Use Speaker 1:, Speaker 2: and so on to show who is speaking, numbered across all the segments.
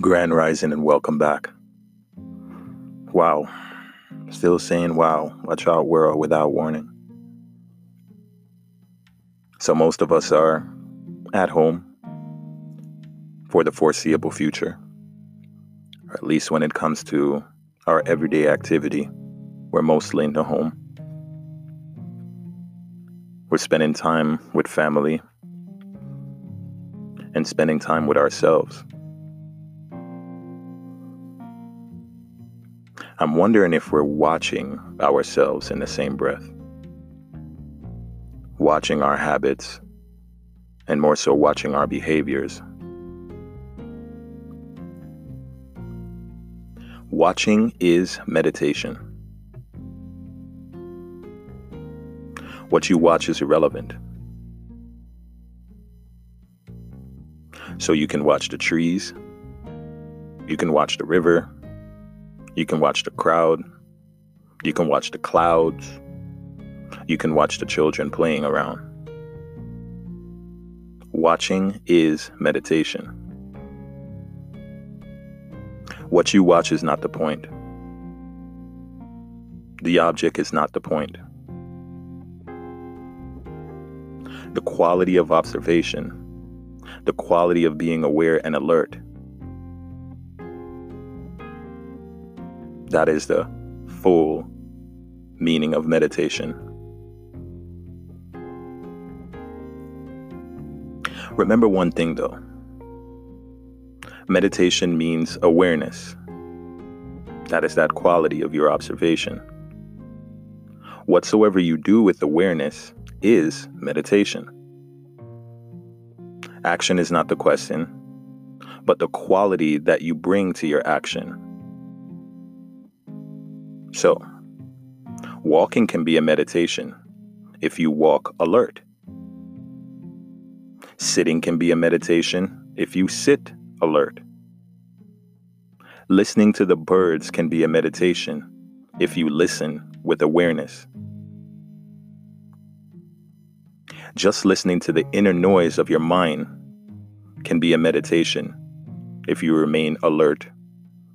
Speaker 1: Grand Rising and welcome back. Wow. Still saying wow. Watch out, world, without warning. So, most of us are at home for the foreseeable future, or at least when it comes to our everyday activity, we're mostly in the home. We're spending time with family and spending time with ourselves. I'm wondering if we're watching ourselves in the same breath, watching our habits, and more so watching our behaviors. Watching is meditation. What you watch is irrelevant. So you can watch the trees, you can watch the river, you can watch the crowd. You can watch the clouds. You can watch the children playing around. Watching is meditation. What you watch is not the point. The object is not the point. The quality of observation, the quality of being aware and alert That is the full meaning of meditation. Remember one thing though meditation means awareness. That is that quality of your observation. Whatsoever you do with awareness is meditation. Action is not the question, but the quality that you bring to your action so, walking can be a meditation if you walk alert. Sitting can be a meditation if you sit alert. Listening to the birds can be a meditation if you listen with awareness. Just listening to the inner noise of your mind can be a meditation if you remain alert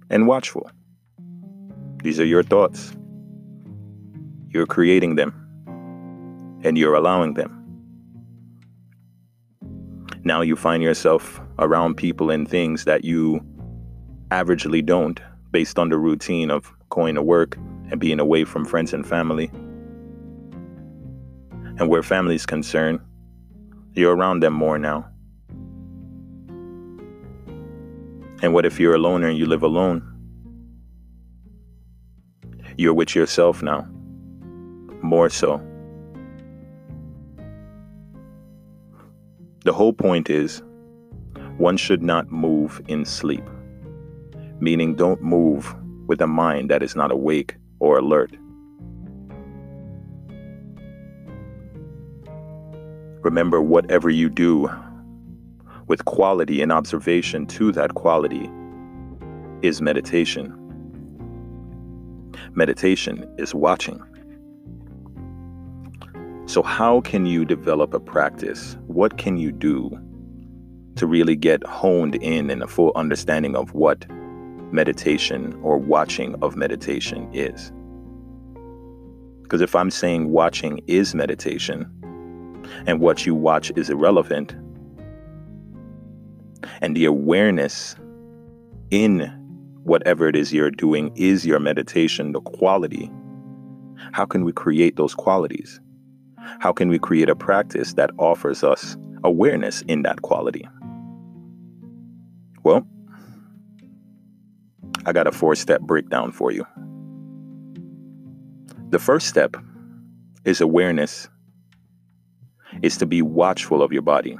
Speaker 1: and watchful. These are your thoughts. You're creating them, and you're allowing them. Now you find yourself around people and things that you averagely don't, based on the routine of going to work and being away from friends and family. And where family is concerned, you're around them more now. And what if you're a loner and you live alone? You're with yourself now. More so. The whole point is one should not move in sleep, meaning don't move with a mind that is not awake or alert. Remember, whatever you do with quality and observation to that quality is meditation. Meditation is watching. So, how can you develop a practice? What can you do to really get honed in in a full understanding of what meditation or watching of meditation is? Because if I'm saying watching is meditation and what you watch is irrelevant, and the awareness in whatever it is you're doing is your meditation, the quality, how can we create those qualities? How can we create a practice that offers us awareness in that quality? Well, I got a four step breakdown for you. The first step is awareness, is to be watchful of your body.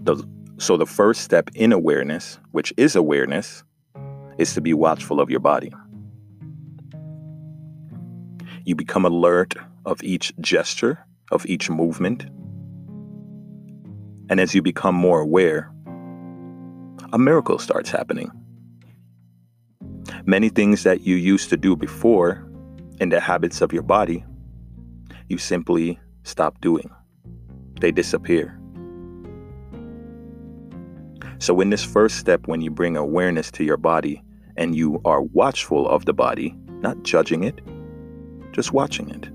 Speaker 1: The so, the first step in awareness, which is awareness, is to be watchful of your body. You become alert of each gesture, of each movement. And as you become more aware, a miracle starts happening. Many things that you used to do before in the habits of your body, you simply stop doing, they disappear. So, in this first step, when you bring awareness to your body and you are watchful of the body, not judging it, just watching it,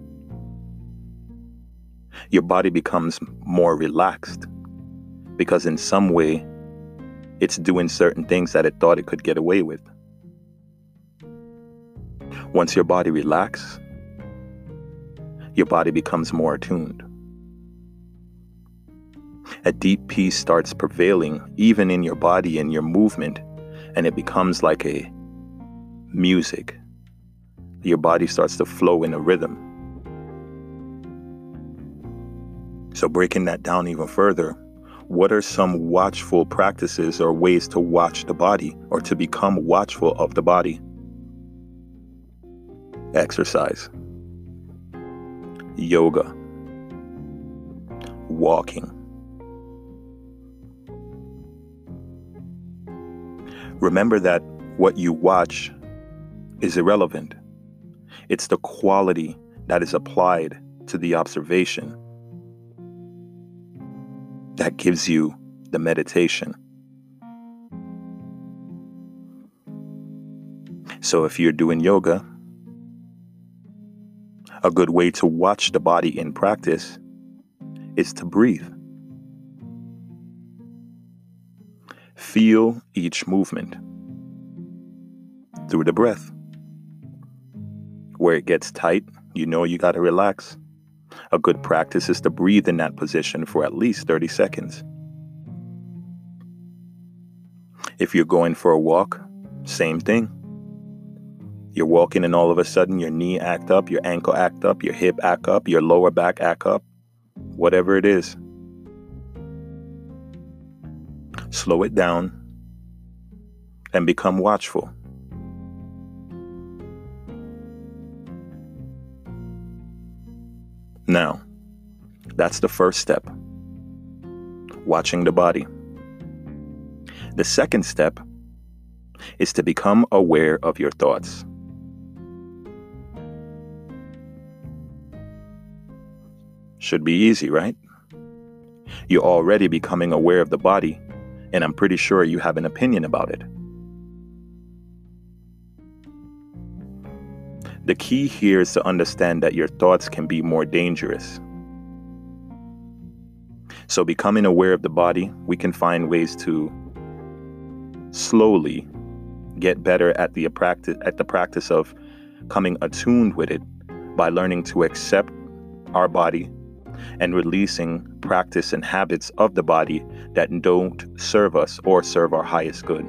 Speaker 1: your body becomes more relaxed because, in some way, it's doing certain things that it thought it could get away with. Once your body relaxes, your body becomes more attuned. A deep peace starts prevailing even in your body and your movement, and it becomes like a music. Your body starts to flow in a rhythm. So, breaking that down even further, what are some watchful practices or ways to watch the body or to become watchful of the body? Exercise, yoga, walking. Remember that what you watch is irrelevant. It's the quality that is applied to the observation that gives you the meditation. So, if you're doing yoga, a good way to watch the body in practice is to breathe. Feel each movement through the breath. Where it gets tight, you know you got to relax. A good practice is to breathe in that position for at least 30 seconds. If you're going for a walk, same thing. You're walking and all of a sudden your knee act up, your ankle act up, your hip act up, your lower back act up, whatever it is. Slow it down and become watchful. Now, that's the first step watching the body. The second step is to become aware of your thoughts. Should be easy, right? You're already becoming aware of the body, and I'm pretty sure you have an opinion about it. The key here is to understand that your thoughts can be more dangerous. So, becoming aware of the body, we can find ways to slowly get better at the practice at the practice of coming attuned with it by learning to accept our body and releasing practice and habits of the body that don't serve us or serve our highest good.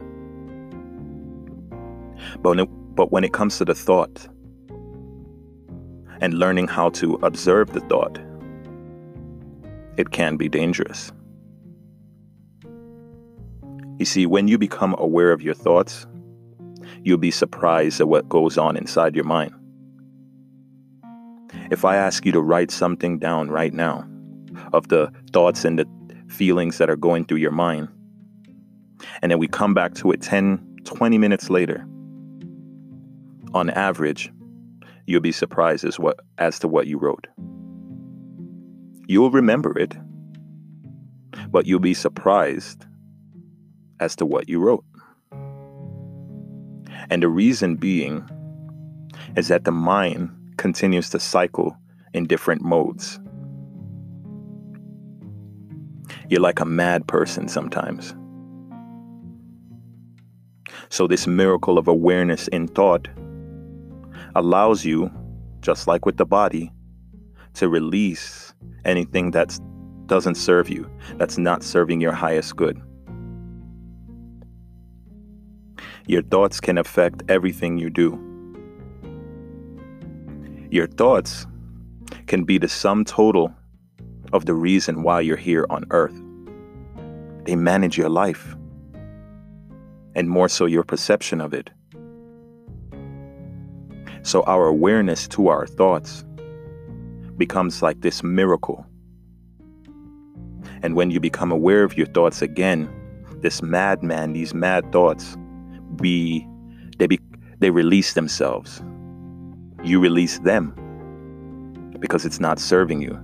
Speaker 1: But when it, but when it comes to the thought, and learning how to observe the thought, it can be dangerous. You see, when you become aware of your thoughts, you'll be surprised at what goes on inside your mind. If I ask you to write something down right now of the thoughts and the feelings that are going through your mind, and then we come back to it 10, 20 minutes later, on average, you'll be surprised as what as to what you wrote. You'll remember it, but you'll be surprised as to what you wrote. And the reason being is that the mind continues to cycle in different modes. You're like a mad person sometimes. So, this miracle of awareness in thought allows you, just like with the body, to release anything that doesn't serve you, that's not serving your highest good. Your thoughts can affect everything you do. Your thoughts can be the sum total of the reason why you're here on earth. They manage your life, and more so your perception of it. So our awareness to our thoughts becomes like this miracle. And when you become aware of your thoughts again, this madman, these mad thoughts, be they be they release themselves. You release them because it's not serving you.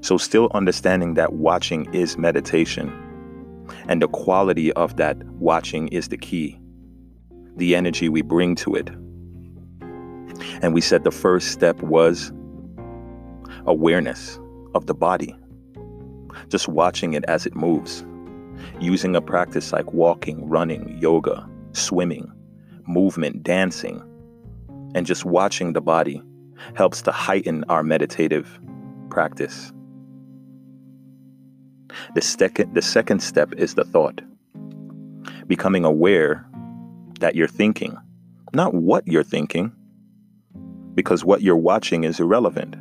Speaker 1: So still understanding that watching is meditation And the quality of that watching is the key, the energy we bring to it. And we said the first step was awareness of the body, just watching it as it moves, using a practice like walking, running, yoga, swimming, movement, dancing, and just watching the body helps to heighten our meditative practice. The second, the second step is the thought. Becoming aware that you're thinking, not what you're thinking, because what you're watching is irrelevant,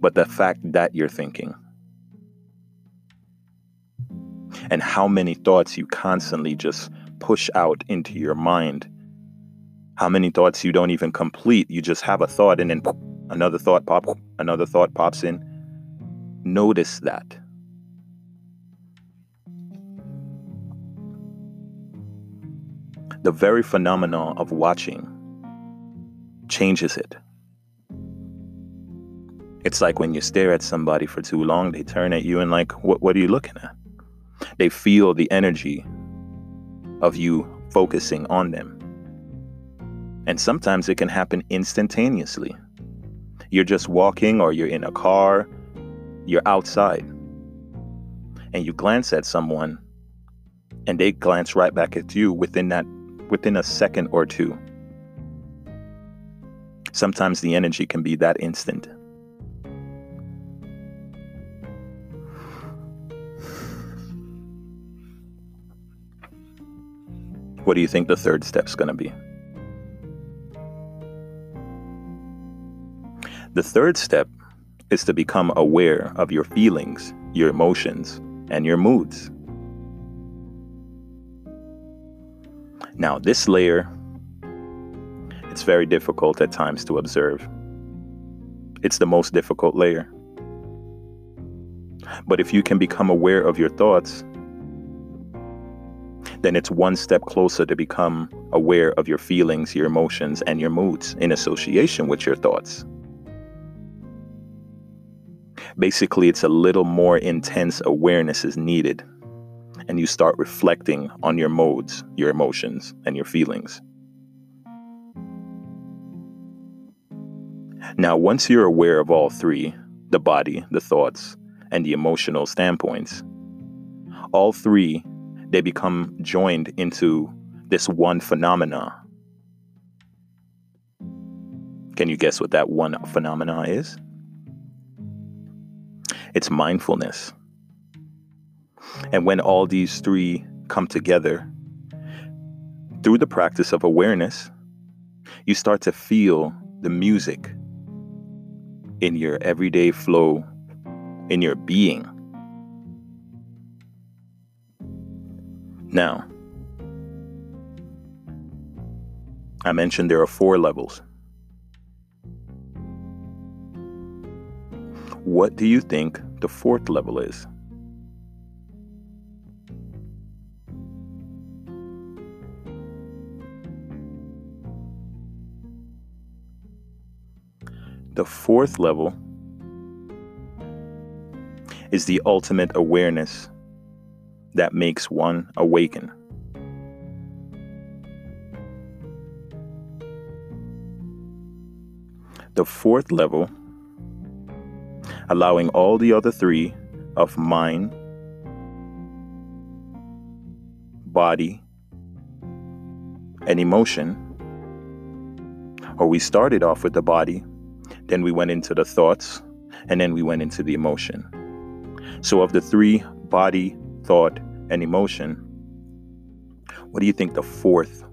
Speaker 1: but the fact that you're thinking. And how many thoughts you constantly just push out into your mind. How many thoughts you don't even complete. You just have a thought and then another thought pop another thought pops in. Notice that. The very phenomenon of watching changes it. It's like when you stare at somebody for too long, they turn at you and like, what, what are you looking at? They feel the energy of you focusing on them. And sometimes it can happen instantaneously. You're just walking or you're in a car, you're outside, and you glance at someone and they glance right back at you within that within a second or two. Sometimes the energy can be that instant. What do you think the third step's going to be? The third step is to become aware of your feelings, your emotions, and your moods. Now, this layer, it's very difficult at times to observe. It's the most difficult layer. But if you can become aware of your thoughts, then it's one step closer to become aware of your feelings, your emotions, and your moods in association with your thoughts. Basically, it's a little more intense awareness is needed, and you start reflecting on your modes, your emotions, and your feelings. Now, once you're aware of all three the body, the thoughts, and the emotional standpoints all three they become joined into this one phenomena. Can you guess what that one phenomena is? It's mindfulness. And when all these three come together through the practice of awareness, you start to feel the music in your everyday flow, in your being. Now, I mentioned there are four levels. What do you think the fourth level is? The fourth level is the ultimate awareness that makes one awaken. The fourth level, allowing all the other three of mind, body, and emotion, or we started off with the body, then we went into the thoughts, and then we went into the emotion. So, of the three body, thought, and emotion, what do you think the fourth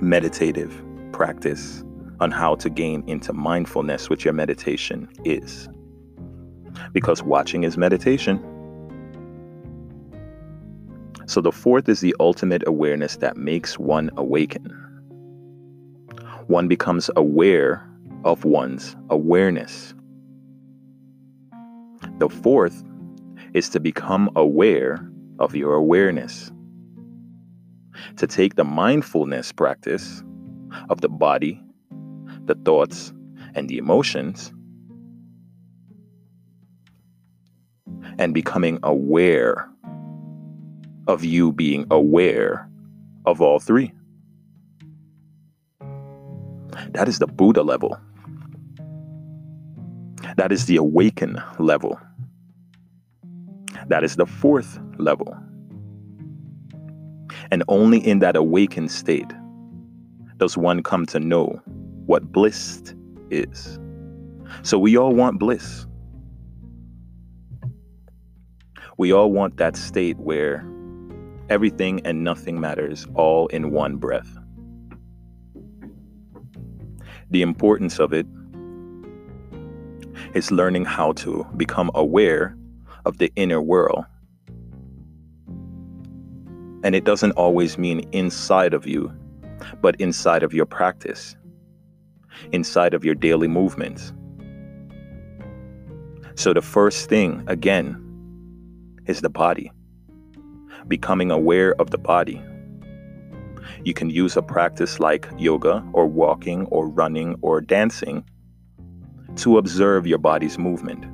Speaker 1: meditative practice on how to gain into mindfulness with your meditation is? Because watching is meditation. So the fourth is the ultimate awareness that makes one awaken. One becomes aware of one's awareness. The fourth is to become aware of your awareness. To take the mindfulness practice of the body, the thoughts, and the emotions, and becoming aware of you being aware of all three. That is the Buddha level. That is the awaken level. That is the fourth level. And only in that awakened state does one come to know what bliss is. So we all want bliss. We all want that state where everything and nothing matters all in one breath. The importance of it is learning how to become aware of the inner world. And it doesn't always mean inside of you, but inside of your practice, inside of your daily movements. So, the first thing, again, is the body, becoming aware of the body. You can use a practice like yoga or walking or running or dancing to observe your body's movement,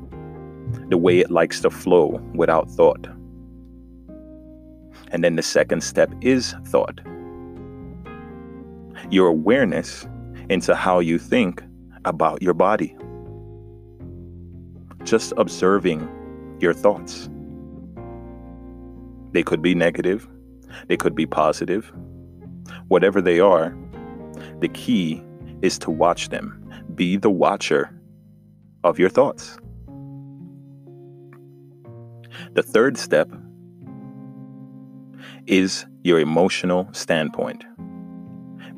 Speaker 1: the way it likes to flow without thought. And then the second step is thought. Your awareness into how you think about your body. Just observing your thoughts. They could be negative, they could be positive. Whatever they are, the key is to watch them. Be the watcher of your thoughts. The third step is your emotional standpoint,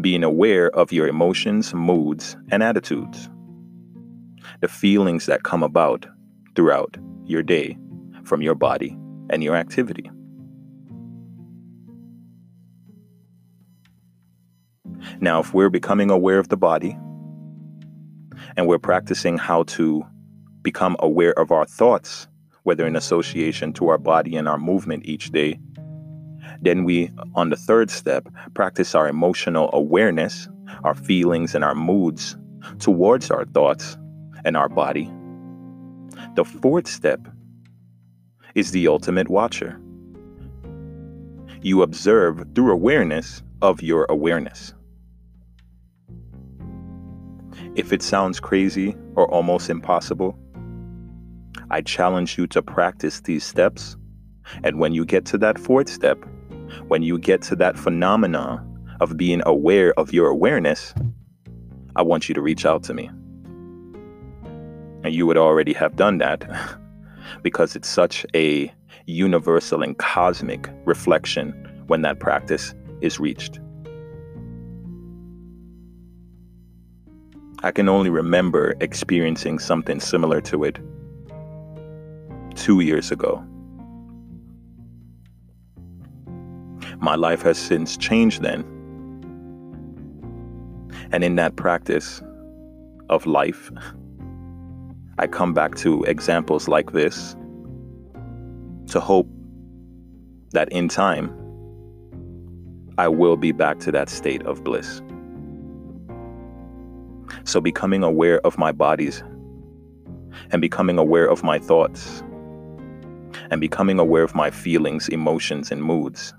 Speaker 1: being aware of your emotions, moods, and attitudes, the feelings that come about throughout your day from your body and your activity. Now, if we're becoming aware of the body, and we're practicing how to become aware of our thoughts, whether in association to our body and our movement each day. Then we, on the third step, practice our emotional awareness, our feelings and our moods towards our thoughts and our body. The fourth step is the ultimate watcher. You observe through awareness of your awareness. If it sounds crazy or almost impossible, I challenge you to practice these steps. And when you get to that fourth step, when you get to that phenomena of being aware of your awareness, I want you to reach out to me. And you would already have done that because it's such a universal and cosmic reflection when that practice is reached. I can only remember experiencing something similar to it two years ago. My life has since changed then. And in that practice of life, I come back to examples like this to hope that in time, I will be back to that state of bliss. So, becoming aware of my bodies and becoming aware of my thoughts and becoming aware of my feelings, emotions, and moods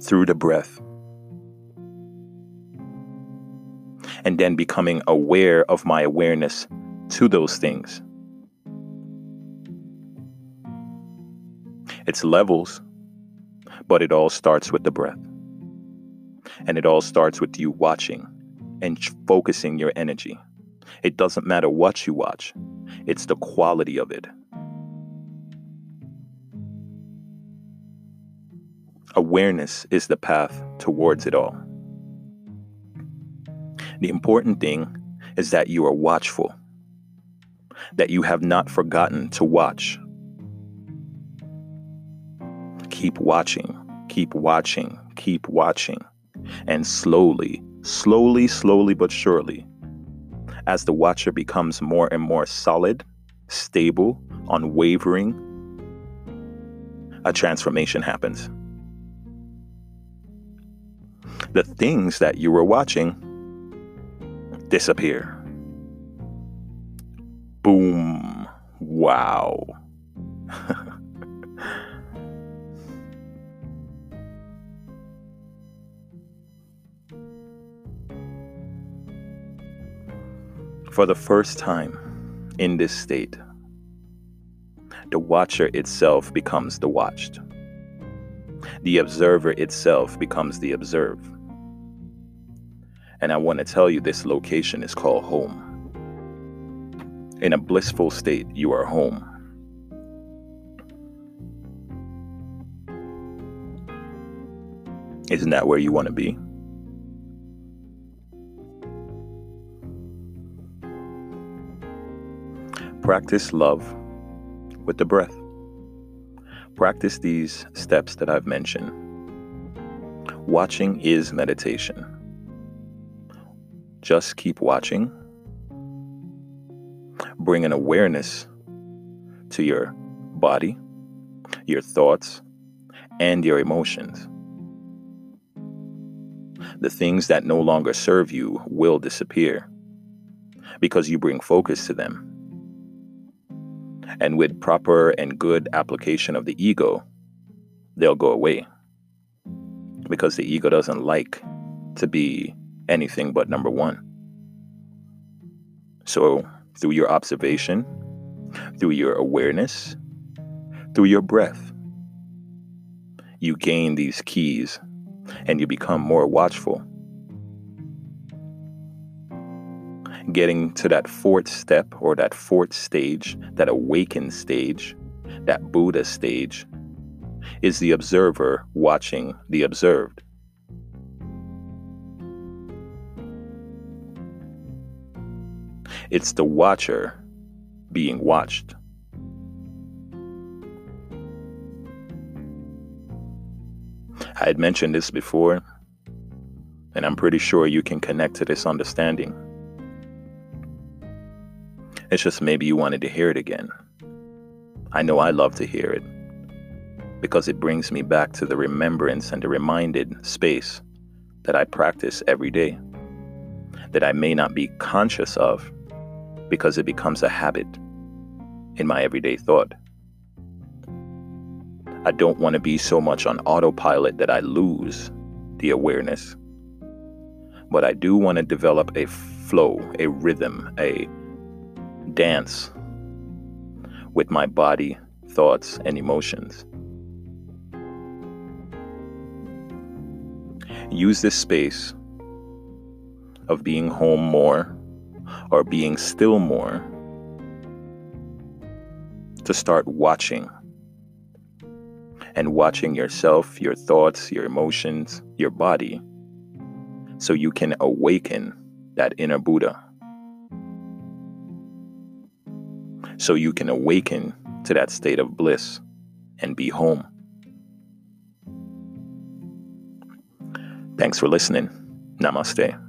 Speaker 1: through the breath. And then becoming aware of my awareness to those things. It's levels, but it all starts with the breath. And it all starts with you watching and focusing your energy. It doesn't matter what you watch, it's the quality of it. Awareness is the path towards it all. The important thing is that you are watchful, that you have not forgotten to watch. Keep watching, keep watching, keep watching. And slowly, slowly, slowly but surely, as the watcher becomes more and more solid, stable, unwavering, a transformation happens. The things that you were watching disappear. Boom. Wow. For the first time in this state, the watcher itself becomes the watched. The observer itself becomes the observed. And I want to tell you this location is called home. In a blissful state, you are home. Isn't that where you want to be? Practice love with the breath. Practice these steps that I've mentioned. Watching is meditation. Just keep watching. Bring an awareness to your body, your thoughts, and your emotions. The things that no longer serve you will disappear because you bring focus to them and with proper and good application of the ego, they'll go away. Because the ego doesn't like to be anything but number one. So, through your observation, through your awareness, through your breath, you gain these keys and you become more watchful getting to that fourth step or that fourth stage, that awakened stage, that Buddha stage, is the observer watching the observed. It's the watcher being watched. I had mentioned this before, and I'm pretty sure you can connect to this understanding. It's just maybe you wanted to hear it again. I know I love to hear it because it brings me back to the remembrance and the reminded space that I practice every day, that I may not be conscious of because it becomes a habit in my everyday thought. I don't want to be so much on autopilot that I lose the awareness. But I do want to develop a flow, a rhythm, a dance with my body, thoughts, and emotions. Use this space of being home more or being still more to start watching and watching yourself, your thoughts, your emotions, your body, so you can awaken that inner Buddha. So you can awaken to that state of bliss and be home. Thanks for listening. Namaste.